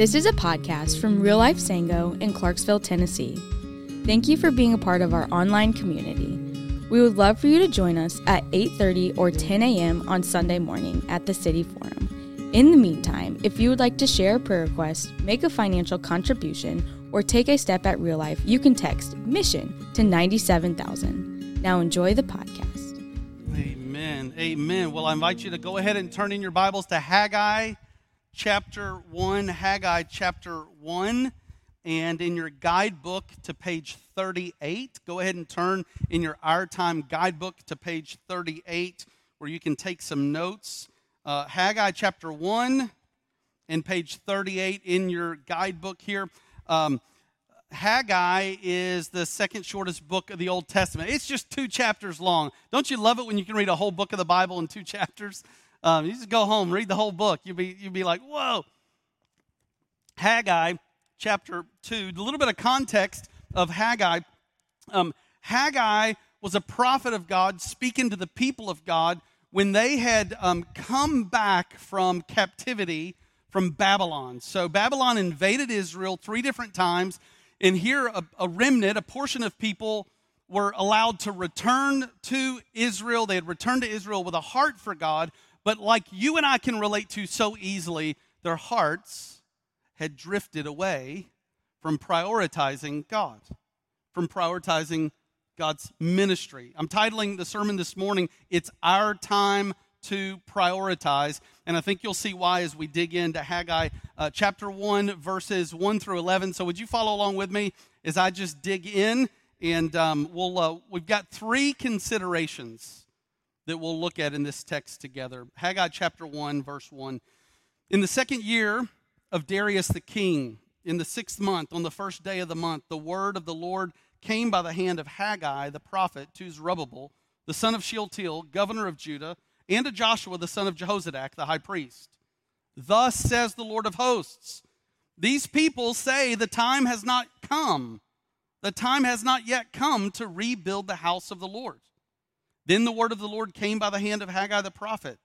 This is a podcast from Real Life Sango in Clarksville, Tennessee. Thank you for being a part of our online community. We would love for you to join us at 8:30 or 10 a.m. on Sunday morning at the City Forum. In the meantime, if you would like to share a prayer request, make a financial contribution, or take a step at real life, you can text mission to 97000. Now enjoy the podcast. Amen. Amen. Well, I invite you to go ahead and turn in your Bibles to Haggai chapter 1, Haggai chapter 1, and in your guidebook to page 38. Go ahead and turn in your Our Time guidebook to page 38 where you can take some notes uh, Haggai chapter 1 and page 38 in your guidebook here. Um, Haggai is the second shortest book of the Old Testament. It's just two chapters long. Don't you love it when you can read a whole book of the Bible in two chapters? Um, you just go home, read the whole book. You'll be, you'll be like, whoa. Haggai chapter 2, a little bit of context of Haggai. Um, Haggai was a prophet of God speaking to the people of God when they had um, come back from captivity from Babylon. So Babylon invaded Israel three different times, and here a, a remnant, a portion of people were allowed to return to Israel. They had returned to Israel with a heart for God, but like you and I can relate to so easily, their hearts had drifted away from prioritizing God, from prioritizing God's ministry. I'm titling the sermon this morning, It's Our Time to Prioritize. And I think you'll see why as we dig into Haggai uh, chapter 1, verses 1 through 11. So, would you follow along with me as I just dig in? And um, we'll, uh, we've got three considerations that we'll look at in this text together. Haggai chapter 1, verse 1. In the second year of Darius the king, in the sixth month, on the first day of the month, the word of the Lord came by the hand of Haggai the prophet to Zerubbabel, the son of Shealtiel, governor of Judah, and to Joshua the son of Jehozadak, the high priest. Thus says the Lord of hosts These people say the time has not come. The time has not yet come to rebuild the house of the Lord. Then the word of the Lord came by the hand of Haggai the prophet.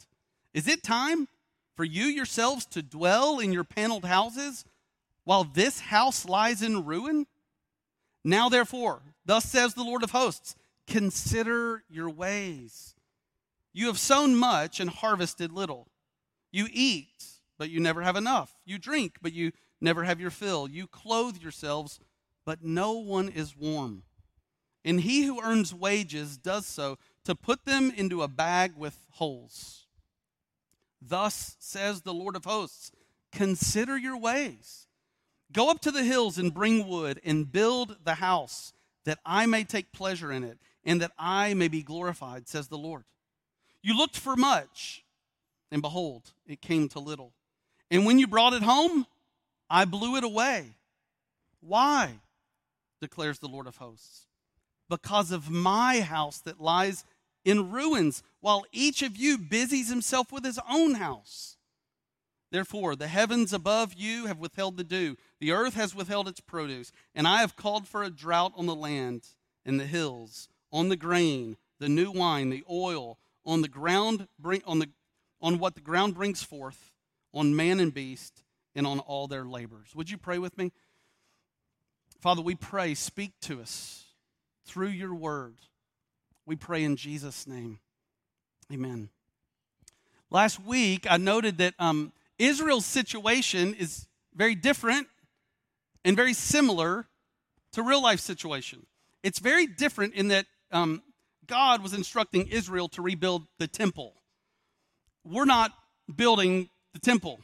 Is it time for you yourselves to dwell in your paneled houses while this house lies in ruin? Now, therefore, thus says the Lord of hosts, consider your ways. You have sown much and harvested little. You eat, but you never have enough. You drink, but you never have your fill. You clothe yourselves, but no one is warm. And he who earns wages does so to put them into a bag with holes. Thus says the Lord of hosts Consider your ways. Go up to the hills and bring wood and build the house that I may take pleasure in it and that I may be glorified, says the Lord. You looked for much, and behold, it came to little. And when you brought it home, I blew it away. Why? declares the Lord of hosts. Because of my house that lies in ruins, while each of you busies himself with his own house. Therefore, the heavens above you have withheld the dew, the earth has withheld its produce, and I have called for a drought on the land and the hills, on the grain, the new wine, the oil, on the ground, on, the, on what the ground brings forth, on man and beast, and on all their labors. Would you pray with me? Father, we pray, speak to us through your word. We pray in Jesus' name. Amen. Last week, I noted that um, Israel's situation is very different and very similar to real life situation. It's very different in that um, God was instructing Israel to rebuild the temple. We're not building the temple.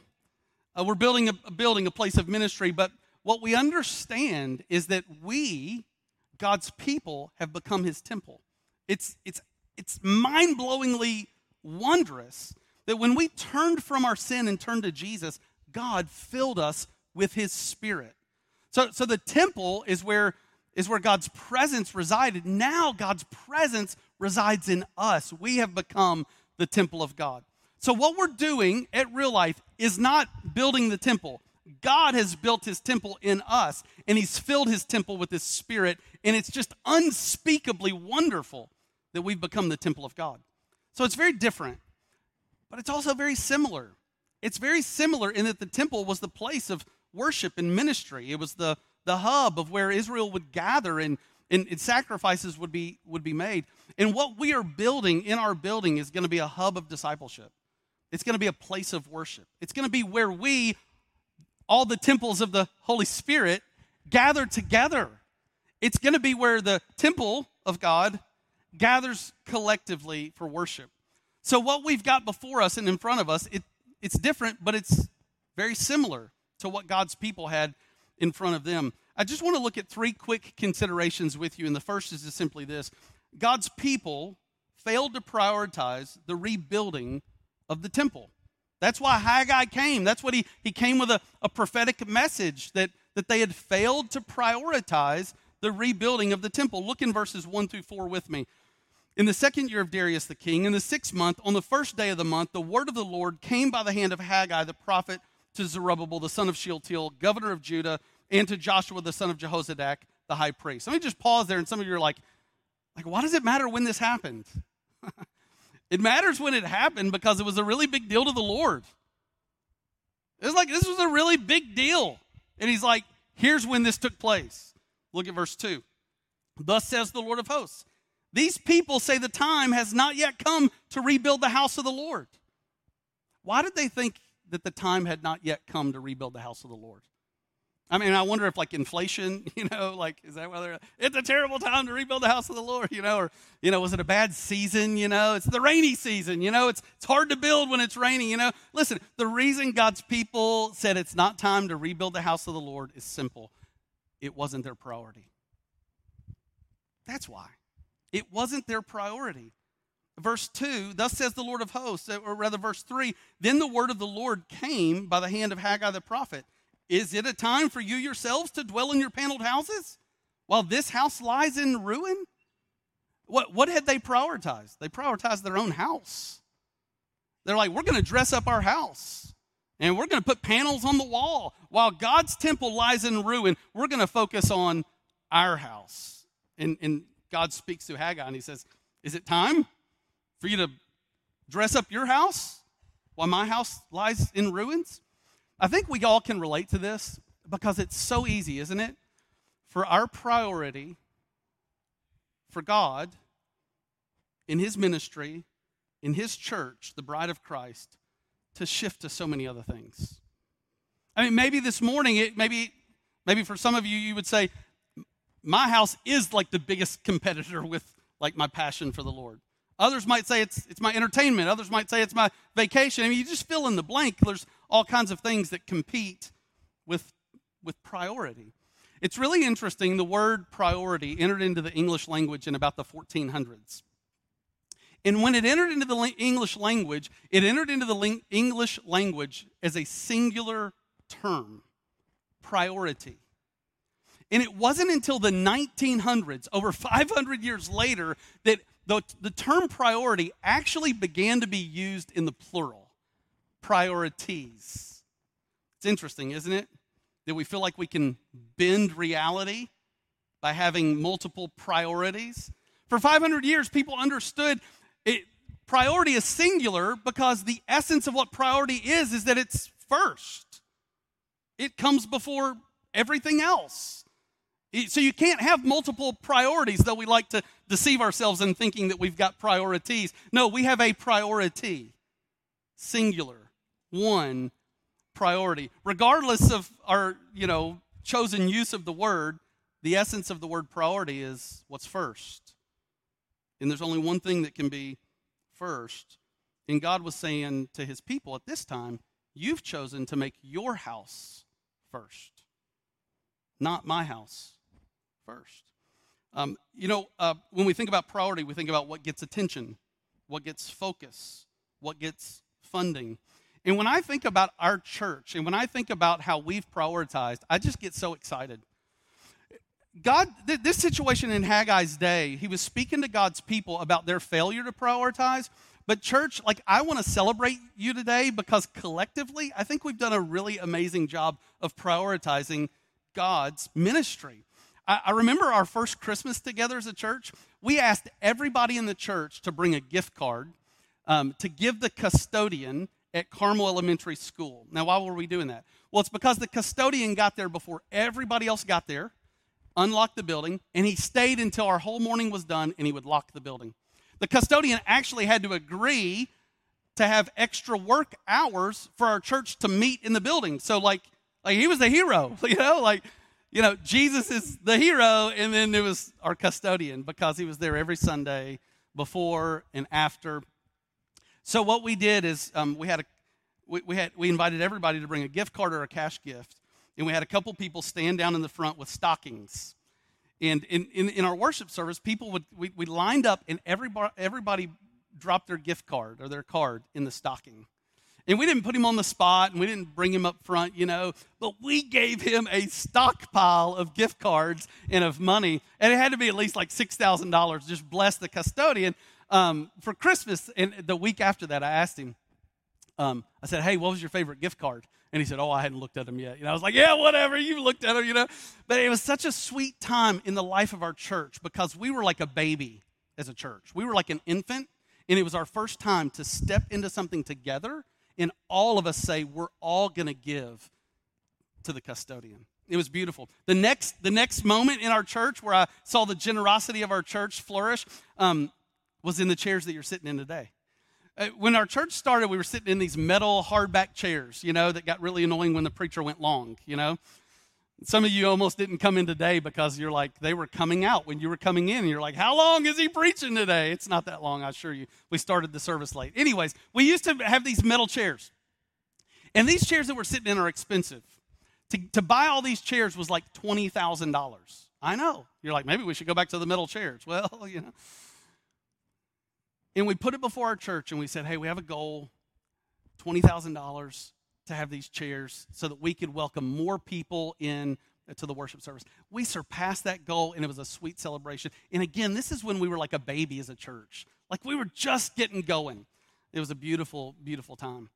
Uh, we're building a, a building, a place of ministry, but what we understand is that we, God's people, have become his temple. It's, it's, it's mind blowingly wondrous that when we turned from our sin and turned to Jesus, God filled us with his spirit. So, so the temple is where, is where God's presence resided. Now God's presence resides in us. We have become the temple of God. So, what we're doing at real life is not building the temple. God has built his temple in us, and he's filled his temple with his spirit, and it's just unspeakably wonderful that we've become the temple of God. So, it's very different but it's also very similar. It's very similar in that the temple was the place of worship and ministry. It was the, the hub of where Israel would gather and, and, and sacrifices would be, would be made. And what we are building in our building is going to be a hub of discipleship. It's going to be a place of worship. It's going to be where we, all the temples of the Holy Spirit, gather together. It's going to be where the temple of God gathers collectively for worship. So, what we've got before us and in front of us, it, it's different, but it's very similar to what God's people had in front of them. I just want to look at three quick considerations with you. And the first is just simply this God's people failed to prioritize the rebuilding of the temple. That's why Haggai came. That's what he, he came with a, a prophetic message that, that they had failed to prioritize the rebuilding of the temple. Look in verses 1 through 4 with me. In the second year of Darius the king, in the sixth month, on the first day of the month, the word of the Lord came by the hand of Haggai the prophet to Zerubbabel, the son of Shealtiel, governor of Judah, and to Joshua, the son of Jehozadak, the high priest. Let me just pause there, and some of you are like, like, why does it matter when this happened? it matters when it happened because it was a really big deal to the Lord. It was like this was a really big deal. And he's like, here's when this took place. Look at verse 2. Thus says the Lord of hosts these people say the time has not yet come to rebuild the house of the Lord. Why did they think that the time had not yet come to rebuild the house of the Lord? I mean, I wonder if like inflation, you know, like is that whether it's a terrible time to rebuild the house of the Lord, you know, or you know, was it a bad season? You know, it's the rainy season. You know, it's it's hard to build when it's raining. You know, listen, the reason God's people said it's not time to rebuild the house of the Lord is simple. It wasn't their priority. That's why. It wasn't their priority. Verse 2, thus says the Lord of hosts, or rather, verse 3 Then the word of the Lord came by the hand of Haggai the prophet. Is it a time for you yourselves to dwell in your paneled houses while this house lies in ruin? What, what had they prioritized? They prioritized their own house. They're like, we're going to dress up our house and we're going to put panels on the wall. While God's temple lies in ruin, we're going to focus on our house. And, and God speaks to Haggai and he says, Is it time for you to dress up your house while my house lies in ruins? I think we all can relate to this because it's so easy, isn't it? For our priority for God in his ministry, in his church, the bride of Christ, to shift to so many other things. I mean, maybe this morning, it, maybe, maybe for some of you, you would say, my house is like the biggest competitor with like my passion for the Lord. Others might say it's it's my entertainment. Others might say it's my vacation. I mean, you just fill in the blank. There's all kinds of things that compete with with priority. It's really interesting. The word priority entered into the English language in about the 1400s. And when it entered into the English language, it entered into the English language as a singular term priority. And it wasn't until the 1900s, over 500 years later, that the, the term priority actually began to be used in the plural priorities. It's interesting, isn't it? That we feel like we can bend reality by having multiple priorities. For 500 years, people understood it, priority is singular because the essence of what priority is is that it's first. It comes before everything else. So you can't have multiple priorities, though we like to deceive ourselves in thinking that we've got priorities. No, we have a priority, singular, one priority. Regardless of our, you know, chosen use of the word, the essence of the word priority is what's first. And there's only one thing that can be first. And God was saying to his people at this time, You've chosen to make your house first, not my house first. Um, you know, uh, when we think about priority, we think about what gets attention, what gets focus, what gets funding. And when I think about our church and when I think about how we've prioritized, I just get so excited. God, th- this situation in Haggai's day, he was speaking to God's people about their failure to prioritize. But, church, like, I want to celebrate you today because collectively, I think we've done a really amazing job of prioritizing God's ministry. I, I remember our first Christmas together as a church. We asked everybody in the church to bring a gift card um, to give the custodian at Carmel Elementary School. Now, why were we doing that? Well, it's because the custodian got there before everybody else got there, unlocked the building, and he stayed until our whole morning was done and he would lock the building. The custodian actually had to agree to have extra work hours for our church to meet in the building. So, like, like he was the hero, you know, like, you know, Jesus is the hero, and then it was our custodian because he was there every Sunday before and after. So what we did is um, we had a we, we, had we invited everybody to bring a gift card or a cash gift, and we had a couple people stand down in the front with stockings. And in, in, in our worship service, people would we, we lined up and everybody everybody dropped their gift card or their card in the stocking. And we didn't put him on the spot and we didn't bring him up front, you know, but we gave him a stockpile of gift cards and of money. And it had to be at least like $6,000. Just bless the custodian. Um, for Christmas, and the week after that, I asked him, um, I said, Hey, what was your favorite gift card? And he said, Oh, I hadn't looked at them yet. Know, I was like, Yeah, whatever, you looked at them, you know. But it was such a sweet time in the life of our church because we were like a baby as a church. We were like an infant, and it was our first time to step into something together and all of us say we're all going to give to the custodian. It was beautiful. The next, the next moment in our church where I saw the generosity of our church flourish um, was in the chairs that you're sitting in today. Uh, when our church started, we were sitting in these metal hardback chairs, you know, that got really annoying when the preacher went long, you know. Some of you almost didn't come in today because you're like, they were coming out when you were coming in. You're like, how long is he preaching today? It's not that long, I assure you. We started the service late. Anyways, we used to have these metal chairs. And these chairs that we're sitting in are expensive. To, to buy all these chairs was like $20,000. I know. You're like, maybe we should go back to the metal chairs. Well, you know. And we put it before our church and we said, hey, we have a goal $20,000 to have these chairs so that we could welcome more people in to the worship service. We surpassed that goal and it was a sweet celebration. And again, this is when we were like a baby as a church. Like we were just getting going. It was a beautiful, beautiful time.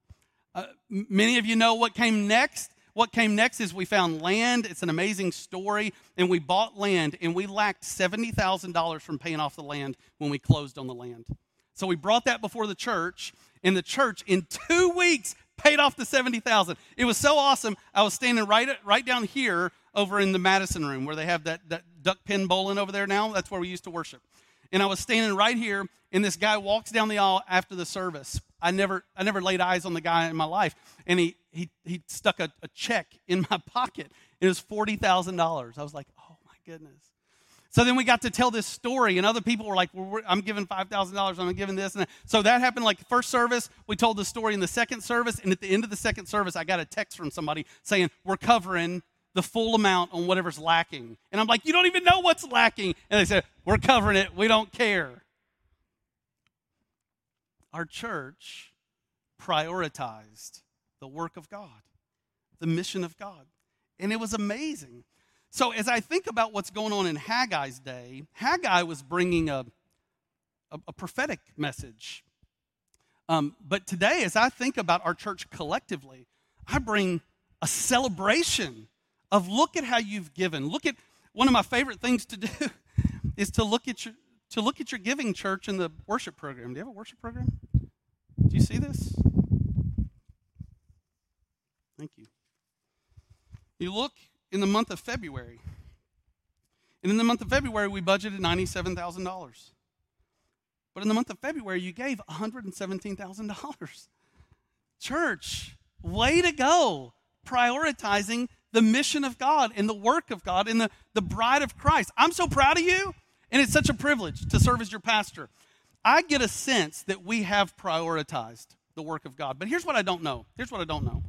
Uh, many of you know what came next. What came next is we found land. It's an amazing story. And we bought land and we lacked $70,000 from paying off the land when we closed on the land. So we brought that before the church, and the church in two weeks paid off the 70,000. It was so awesome. I was standing right right down here over in the Madison room where they have that, that duck pin bowling over there now. That's where we used to worship. And I was standing right here, and this guy walks down the aisle after the service. I never, I never laid eyes on the guy in my life. And he, he, he stuck a, a check in my pocket. It was $40,000. I was like, oh my goodness. So then we got to tell this story, and other people were like, well, I'm giving $5,000, I'm giving this. And so that happened like first service. We told the story in the second service, and at the end of the second service, I got a text from somebody saying, We're covering the full amount on whatever's lacking. And I'm like, You don't even know what's lacking. And they said, We're covering it, we don't care. Our church prioritized the work of God, the mission of God. And it was amazing. So, as I think about what's going on in Haggai's day, Haggai was bringing a, a, a prophetic message. Um, but today, as I think about our church collectively, I bring a celebration of look at how you've given. Look at one of my favorite things to do is to look at your to look at your giving church in the worship program. Do you have a worship program? Do you see this? Thank you. You look in the month of February. And in the month of February, we budgeted $97,000. But in the month of February, you gave $117,000. Church, way to go, prioritizing the mission of God and the work of God and the, the bride of Christ. I'm so proud of you, and it's such a privilege to serve as your pastor. I get a sense that we have prioritized the work of God. But here's what I don't know. Here's what I don't know.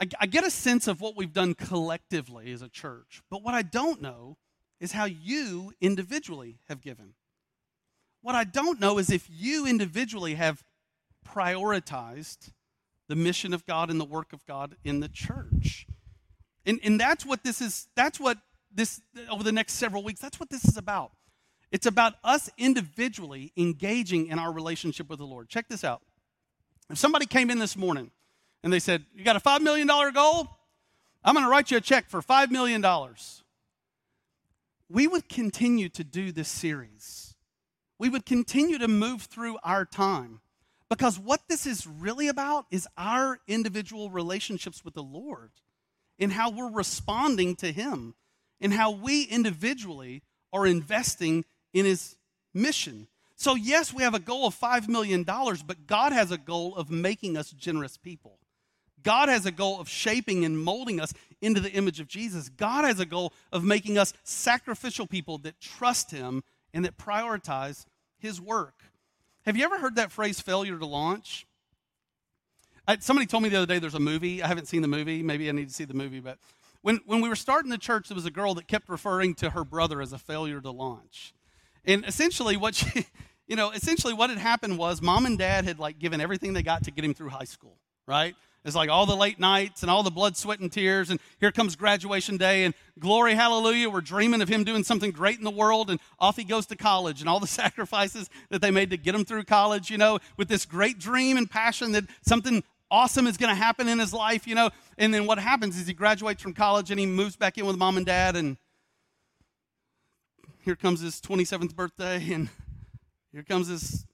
I, I get a sense of what we've done collectively as a church, but what I don't know is how you individually have given. What I don't know is if you individually have prioritized the mission of God and the work of God in the church. And, and that's what this is, that's what this, over the next several weeks, that's what this is about. It's about us individually engaging in our relationship with the Lord. Check this out. If somebody came in this morning and they said, You got a $5 million goal? I'm going to write you a check for $5 million. We would continue to do this series. We would continue to move through our time. Because what this is really about is our individual relationships with the Lord and how we're responding to Him and how we individually are investing in His mission. So, yes, we have a goal of $5 million, but God has a goal of making us generous people. God has a goal of shaping and molding us into the image of Jesus. God has a goal of making us sacrificial people that trust Him and that prioritize His work. Have you ever heard that phrase, failure to launch? I, somebody told me the other day there's a movie. I haven't seen the movie. Maybe I need to see the movie. But when, when we were starting the church, there was a girl that kept referring to her brother as a failure to launch. And essentially, what she, you know, essentially what had happened was mom and dad had like given everything they got to get him through high school, right? It's like all the late nights and all the blood, sweat, and tears. And here comes graduation day. And glory, hallelujah. We're dreaming of him doing something great in the world. And off he goes to college and all the sacrifices that they made to get him through college, you know, with this great dream and passion that something awesome is going to happen in his life, you know. And then what happens is he graduates from college and he moves back in with mom and dad. And here comes his 27th birthday. And here comes his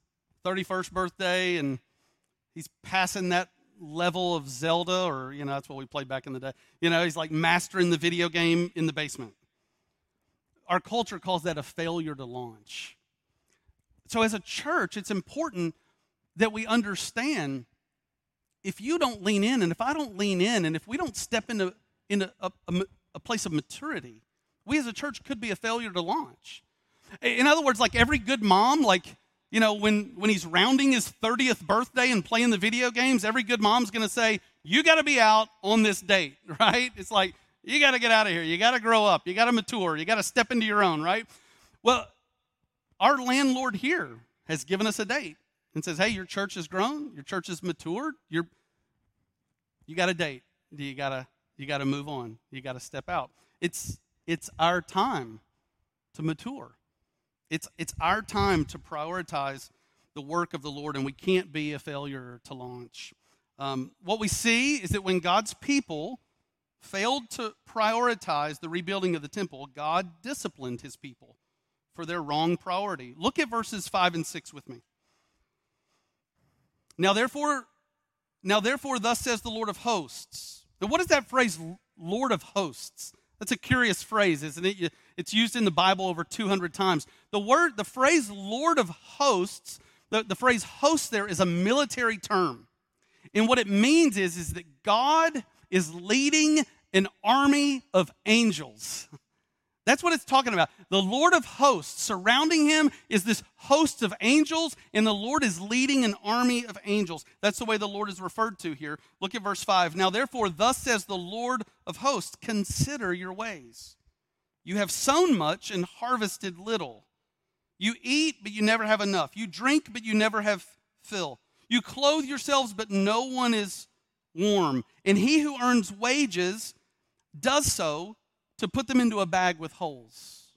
31st birthday. And he's passing that level of Zelda, or, you know, that's what we played back in the day. You know, he's like mastering the video game in the basement. Our culture calls that a failure to launch. So, as a church, it's important that we understand if you don't lean in, and if I don't lean in, and if we don't step into, into a, a, a place of maturity, we as a church could be a failure to launch. In other words, like every good mom, like you know, when, when he's rounding his 30th birthday and playing the video games, every good mom's going to say, You got to be out on this date, right? It's like, You got to get out of here. You got to grow up. You got to mature. You got to step into your own, right? Well, our landlord here has given us a date and says, Hey, your church has grown. Your church has matured. You're, you got a date. You got to you got to move on. You got to step out. It's, it's our time to mature. It's, it's our time to prioritize the work of the Lord, and we can't be a failure to launch. Um, what we see is that when God's people failed to prioritize the rebuilding of the temple, God disciplined his people for their wrong priority. Look at verses 5 and 6 with me. Now therefore, now therefore, thus says the Lord of hosts. Now, what is that phrase, Lord of hosts? That's a curious phrase, isn't it? It's used in the Bible over 200 times. The word, the phrase Lord of hosts, the, the phrase host there is a military term. And what it means is, is that God is leading an army of angels. That's what it's talking about. The Lord of hosts, surrounding him is this host of angels, and the Lord is leading an army of angels. That's the way the Lord is referred to here. Look at verse 5. Now, therefore, thus says the Lord of hosts, consider your ways. You have sown much and harvested little. You eat, but you never have enough. You drink, but you never have fill. You clothe yourselves, but no one is warm. And he who earns wages does so to put them into a bag with holes.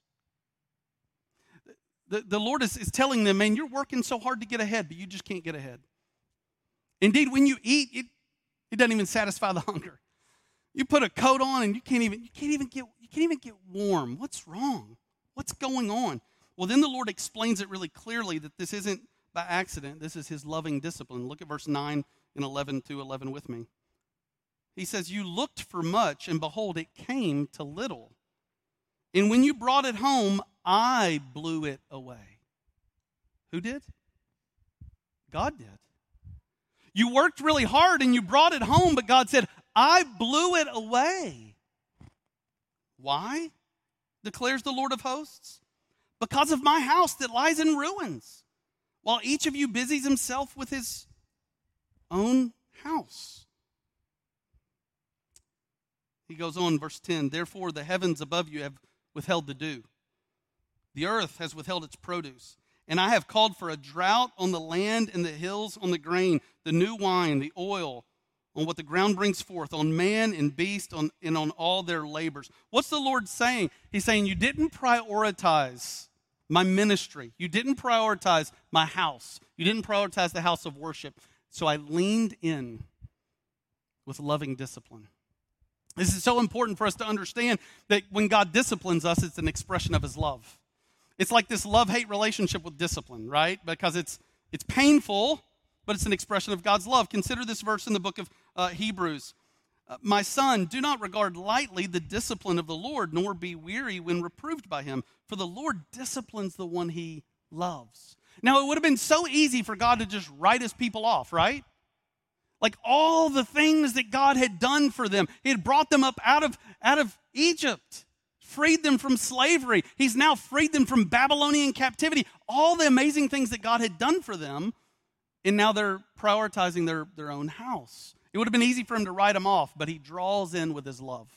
The, the Lord is, is telling them, man, you're working so hard to get ahead, but you just can't get ahead. Indeed, when you eat, it, it doesn't even satisfy the hunger. You put a coat on and you can't even you can't even get you can't even get warm. What's wrong? What's going on? Well, then the Lord explains it really clearly that this isn't by accident. This is his loving discipline. Look at verse 9 and 11 to 11 with me. He says, You looked for much, and behold, it came to little. And when you brought it home, I blew it away. Who did? God did. You worked really hard and you brought it home, but God said, I blew it away. Why? declares the Lord of hosts. Because of my house that lies in ruins, while each of you busies himself with his own house. He goes on, verse 10 Therefore, the heavens above you have withheld the dew, the earth has withheld its produce. And I have called for a drought on the land and the hills on the grain, the new wine, the oil, on what the ground brings forth, on man and beast, on, and on all their labors. What's the Lord saying? He's saying, You didn't prioritize my ministry. You didn't prioritize my house. You didn't prioritize the house of worship. So I leaned in with loving discipline. This is so important for us to understand that when God disciplines us, it's an expression of his love. It's like this love hate relationship with discipline, right? Because it's, it's painful, but it's an expression of God's love. Consider this verse in the book of uh, Hebrews. Uh, My son, do not regard lightly the discipline of the Lord, nor be weary when reproved by him, for the Lord disciplines the one he loves. Now, it would have been so easy for God to just write his people off, right? Like all the things that God had done for them. He had brought them up out of, out of Egypt, freed them from slavery. He's now freed them from Babylonian captivity. All the amazing things that God had done for them, and now they're prioritizing their, their own house. It would have been easy for him to write them off, but he draws in with his love.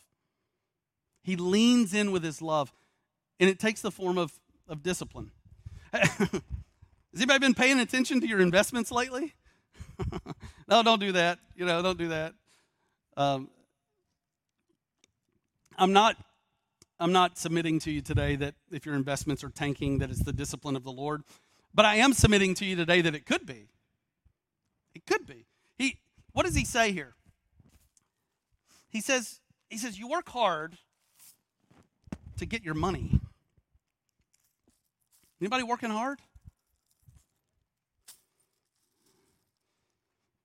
He leans in with his love, and it takes the form of, of discipline. Has anybody been paying attention to your investments lately? no, don't do that. You know, don't do that. Um, I'm not. I'm not submitting to you today that if your investments are tanking, that it's the discipline of the Lord. But I am submitting to you today that it could be. It could be. He. What does he say here? He says. He says you work hard to get your money. Anybody working hard?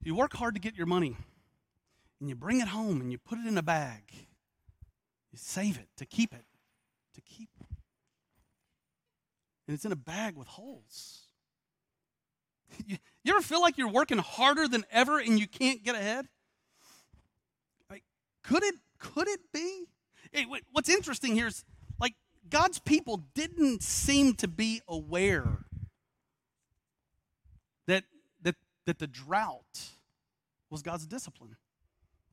You work hard to get your money, and you bring it home and you put it in a bag. You save it to keep it, to keep. And it's in a bag with holes. You, you ever feel like you're working harder than ever and you can't get ahead? Like, could it could it be? Hey, what's interesting here is like God's people didn't seem to be aware that that the drought was God's discipline.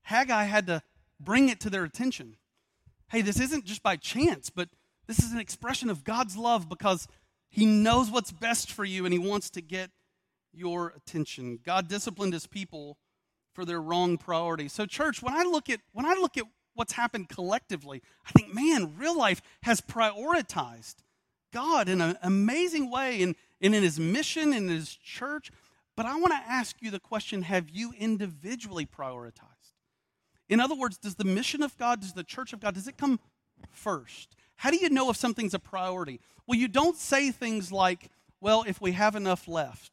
Haggai had to bring it to their attention. Hey, this isn't just by chance, but this is an expression of God's love because He knows what's best for you and He wants to get your attention. God disciplined His people for their wrong priorities. So, church, when I look at when I look at what's happened collectively, I think, man, real life has prioritized God in an amazing way and, and in His mission, in His church. But I want to ask you the question have you individually prioritized? In other words, does the mission of God, does the church of God, does it come first? How do you know if something's a priority? Well, you don't say things like, well, if we have enough left,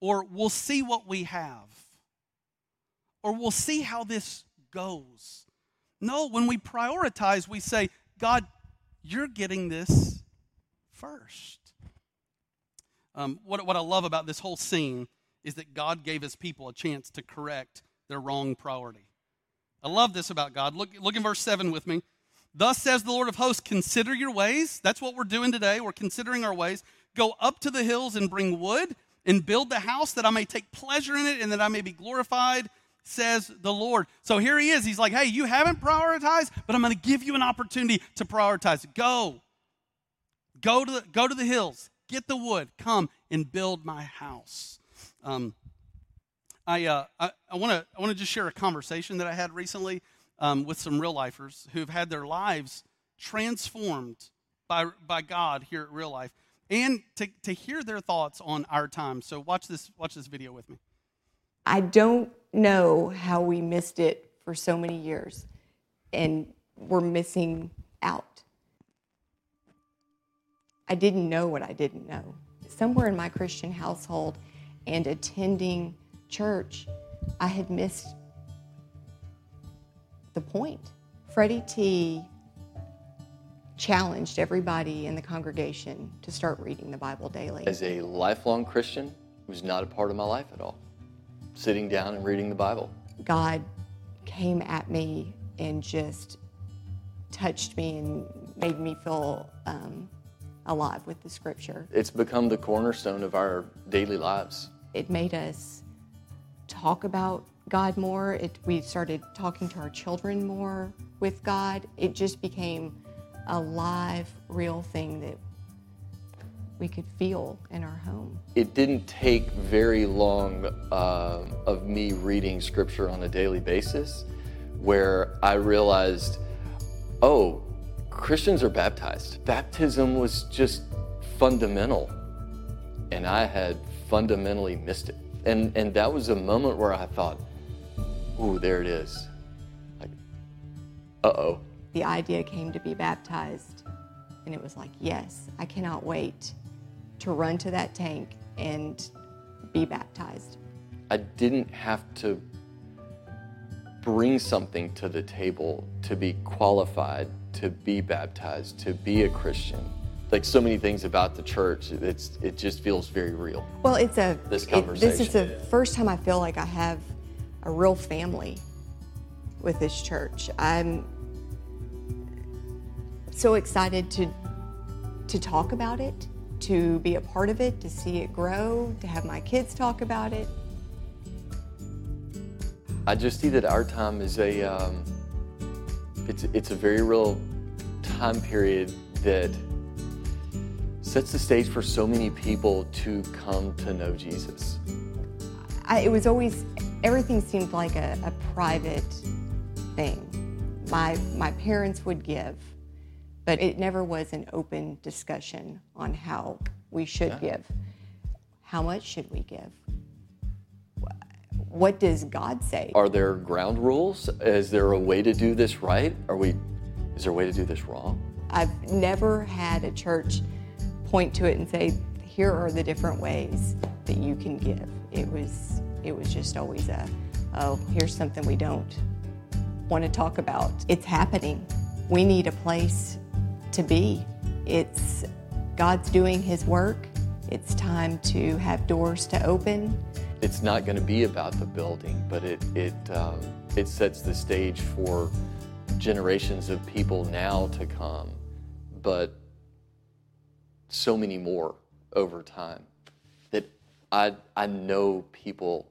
or we'll see what we have, or we'll see how this goes. No, when we prioritize, we say, God, you're getting this first. Um, what, what I love about this whole scene is that God gave his people a chance to correct their wrong priority. I love this about God. Look, look in verse 7 with me. Thus says the Lord of hosts, consider your ways. That's what we're doing today. We're considering our ways. Go up to the hills and bring wood and build the house that I may take pleasure in it and that I may be glorified, says the Lord. So here he is. He's like, hey, you haven't prioritized, but I'm going to give you an opportunity to prioritize. Go. Go to the, go to the hills. Get the wood. Come and build my house. Um, I, uh, I, want to I want to just share a conversation that I had recently um, with some real lifers who've had their lives transformed by, by God here at Real Life and to, to hear their thoughts on our time. So watch this watch this video with me. I don't know how we missed it for so many years and we're missing out. I didn't know what I didn't know. Somewhere in my Christian household and attending church, I had missed the point. Freddy T challenged everybody in the congregation to start reading the Bible daily. As a lifelong Christian, it was not a part of my life at all. Sitting down and reading the Bible. God came at me and just touched me and made me feel um, alive with the scripture. It's become the cornerstone of our daily lives. It made us talk about God more. It, we started talking to our children more with God. It just became a live, real thing that we could feel in our home. It didn't take very long uh, of me reading scripture on a daily basis where I realized, oh, Christians are baptized. Baptism was just fundamental, and I had fundamentally missed it. And, and that was a moment where I thought, ooh, there it is. Like, uh oh. The idea came to be baptized, and it was like, yes, I cannot wait to run to that tank and be baptized. I didn't have to bring something to the table to be qualified to be baptized, to be a Christian. Like so many things about the church, it's it just feels very real. Well, it's a This it- this is the first time I feel like I have a real family with this church. I'm so excited to to talk about it, to be a part of it, to see it grow, to have my kids talk about it. I just see that our time is a um, it's it's a very real time period that sets the stage for so many people to come to know Jesus. I, it was always everything seemed like a, a private thing. My my parents would give, but it never was an open discussion on how we should give. How much should we give? What does God say? Are there ground rules? Is there a way to do this right? Are we is there a way to do this wrong? I've never had a church point to it and say, "Here are the different ways that you can give." It was it was just always a, "Oh, here's something we don't want to talk about." It's happening. We need a place to be. It's God's doing His work. It's time to have doors to open. It's not going to be about the building, but it it um, it sets the stage for generations of people now to come, but so many more over time that I I know people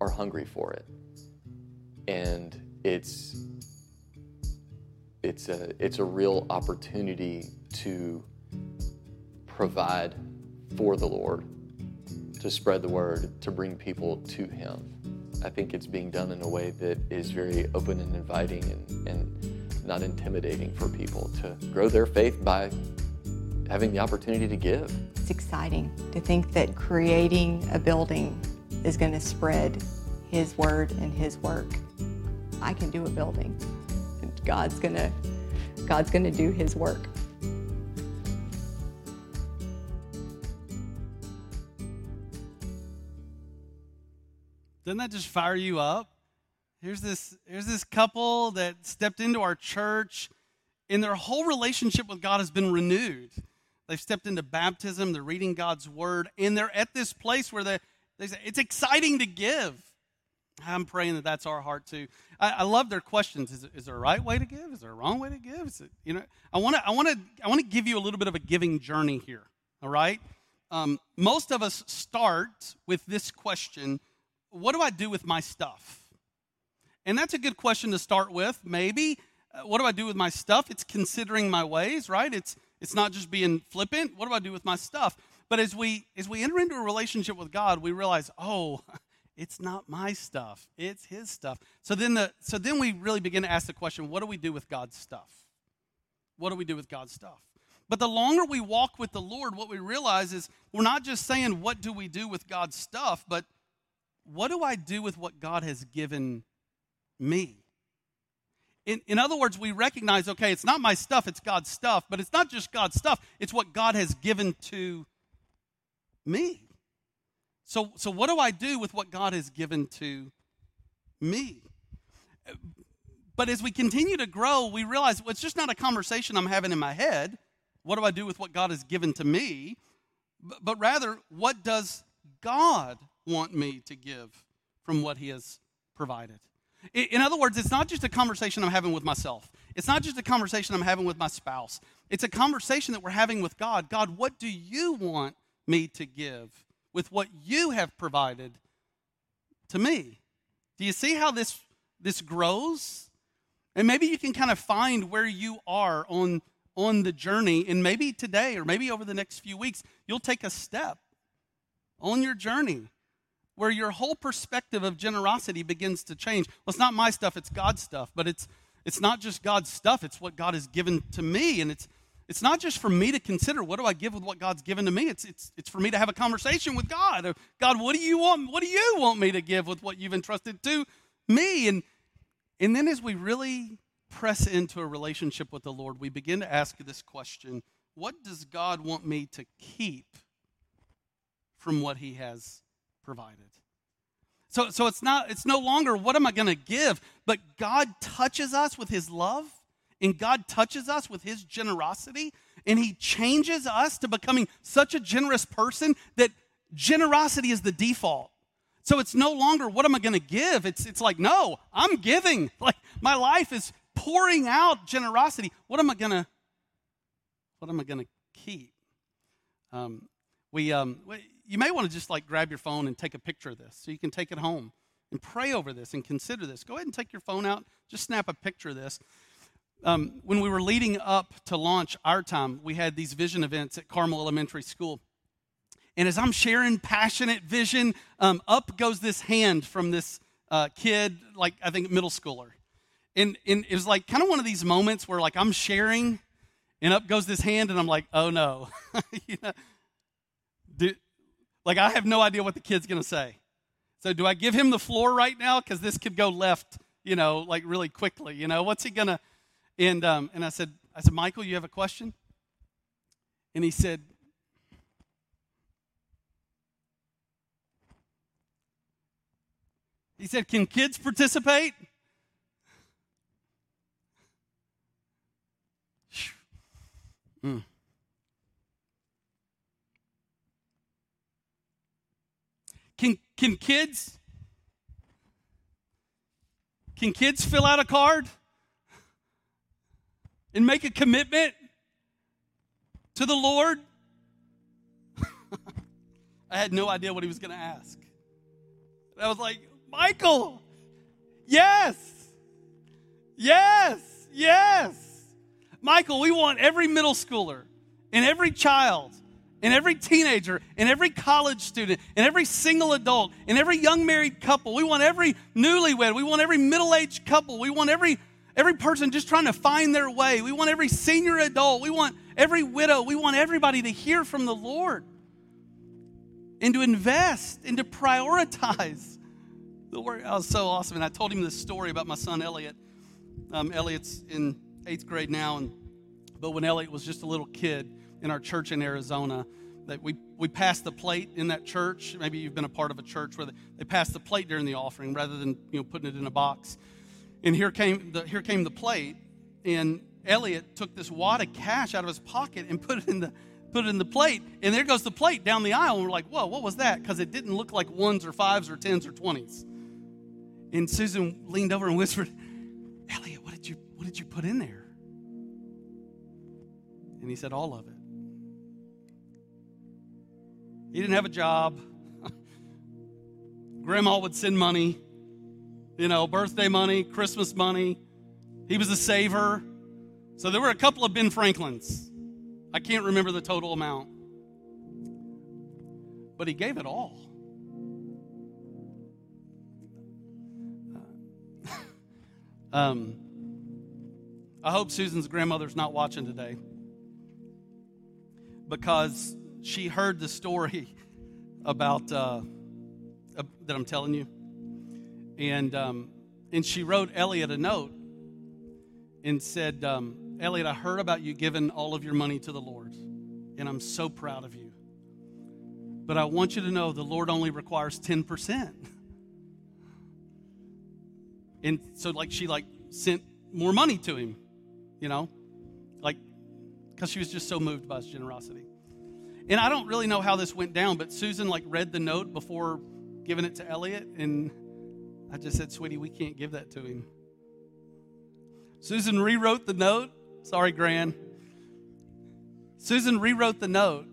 are hungry for it, and it's it's a it's a real opportunity to provide for the Lord to spread the word, to bring people to Him. I think it's being done in a way that is very open and inviting and, and not intimidating for people to grow their faith by having the opportunity to give. It's exciting to think that creating a building is going to spread His word and His work. I can do a building, and God's going to God's going to do His work. Doesn't that just fire you up? Here's this, here's this couple that stepped into our church, and their whole relationship with God has been renewed. They've stepped into baptism, they're reading God's word, and they're at this place where they, they say, it's exciting to give. I'm praying that that's our heart too. I, I love their questions. Is, is there a right way to give? Is there a wrong way to give? It, you know, I want to, I want to, I want to give you a little bit of a giving journey here. All right. Um, most of us start with this question: What do I do with my stuff? And that's a good question to start with. Maybe, uh, what do I do with my stuff? It's considering my ways, right? It's it's not just being flippant. What do I do with my stuff? But as we as we enter into a relationship with God, we realize, oh, it's not my stuff; it's His stuff. So then the so then we really begin to ask the question: What do we do with God's stuff? What do we do with God's stuff? But the longer we walk with the Lord, what we realize is we're not just saying, What do we do with God's stuff? but what do I do with what God has given me? In, in other words, we recognize, okay, it's not my stuff, it's God's stuff, but it's not just God's stuff, it's what God has given to me. So, so what do I do with what God has given to me? But as we continue to grow, we realize well, it's just not a conversation I'm having in my head. What do I do with what God has given to me? But, but rather, what does God want me to give from what He has provided? In, other words, it's not just a conversation I'm having with myself, it's not just a conversation I'm having with my spouse. It's a conversation that we're having with God. God, what do you want me to give with what you have provided to me? Do you see how this, this grows? And maybe you can kind of find where you are on, on the journey, and maybe today or maybe over the next few weeks, you'll take a step on your journey where your whole perspective of generosity begins to change. Well, it's not my stuff, it's God's stuff, but it's, it's not just God's stuff, it's what God has given to me. And it's, it's not just for me to consider what do I give with what God's given to me. It's, it's, it's for me to have a conversation with God. God, what do you want? What do you want me to give with what you've entrusted to me? And and then as we really press into a relationship with the Lord, we begin to ask this question What does God want me to keep from what He has provided. So, so it's not it's no longer what am I going to give, but God touches us with his love and God touches us with his generosity and he changes us to becoming such a generous person that generosity is the default. So it's no longer what am I going to give? It's it's like no, I'm giving. Like my life is pouring out generosity. What am I going to what am I going to keep? Um, we, um, you may want to just like grab your phone and take a picture of this so you can take it home and pray over this and consider this. Go ahead and take your phone out, just snap a picture of this. Um, when we were leading up to launch our time, we had these vision events at Carmel Elementary School. And as I'm sharing passionate vision, um, up goes this hand from this uh, kid, like I think middle schooler. And, and it was like kind of one of these moments where like I'm sharing and up goes this hand and I'm like, oh no. you know, do, like, I have no idea what the kid's going to say. So, do I give him the floor right now? Because this could go left, you know, like really quickly. You know, what's he going to? And, um, and I said, I said, Michael, you have a question? And he said, he said, can kids participate? Mm. Can, kids can kids fill out a card and make a commitment to the Lord? I had no idea what he was going to ask. I was like, Michael, yes, yes, yes. Michael, we want every middle schooler and every child and every teenager and every college student and every single adult and every young married couple. We want every newlywed. We want every middle aged couple. We want every every person just trying to find their way. We want every senior adult. We want every widow. We want everybody to hear from the Lord and to invest and to prioritize the. That was so awesome. And I told him this story about my son Elliot. Um, Elliot's in eighth grade now, and but when Elliot was just a little kid in our church in Arizona that we, we pass the plate in that church. Maybe you've been a part of a church where they, they pass the plate during the offering rather than you know putting it in a box. And here came the here came the plate, and Elliot took this wad of cash out of his pocket and put it in the put it in the plate. And there goes the plate down the aisle, and we're like, whoa, what was that? Because it didn't look like ones or fives or tens or twenties. And Susan leaned over and whispered, Elliot, what did you what did you put in there? And he said, all of it. He didn't have a job. Grandma would send money, you know, birthday money, Christmas money. He was a saver. So there were a couple of Ben Franklins. I can't remember the total amount. But he gave it all. um, I hope Susan's grandmother's not watching today because she heard the story about uh, uh, that I'm telling you, and um, and she wrote Elliot a note and said, um, Elliot, I heard about you giving all of your money to the Lord, and I'm so proud of you. But I want you to know the Lord only requires ten percent. And so, like, she like sent more money to him, you know, like because she was just so moved by his generosity. And I don't really know how this went down, but Susan like read the note before giving it to Elliot, and I just said, "Sweetie, we can't give that to him." Susan rewrote the note. Sorry, Gran. Susan rewrote the note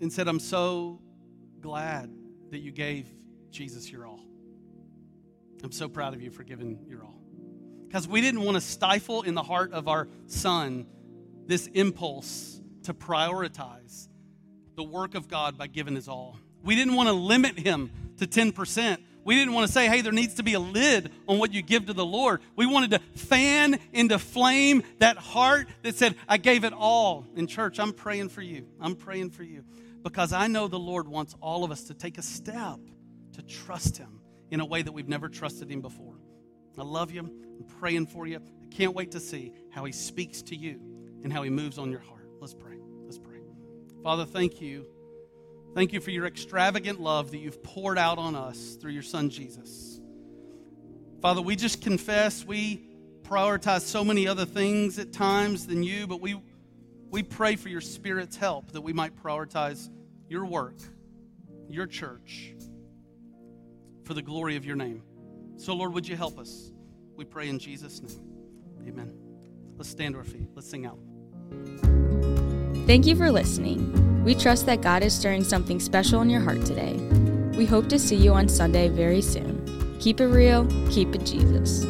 and said, "I'm so glad that you gave Jesus your all. I'm so proud of you for giving your all." Because we didn't want to stifle in the heart of our son this impulse to prioritize the work of God by giving his all. We didn't want to limit him to 10%. We didn't want to say, hey, there needs to be a lid on what you give to the Lord. We wanted to fan into flame that heart that said, I gave it all. In church, I'm praying for you. I'm praying for you because I know the Lord wants all of us to take a step to trust him in a way that we've never trusted him before. I love you. I'm praying for you. I can't wait to see how he speaks to you and how he moves on your heart. Let's pray. Father, thank you Thank you for your extravagant love that you've poured out on us through your son Jesus. Father, we just confess we prioritize so many other things at times than you, but we, we pray for your Spirit's help that we might prioritize your work, your church, for the glory of your name. So, Lord, would you help us? We pray in Jesus' name. Amen. Let's stand to our feet. Let's sing out. Thank you for listening. We trust that God is stirring something special in your heart today. We hope to see you on Sunday very soon. Keep it real, keep it Jesus.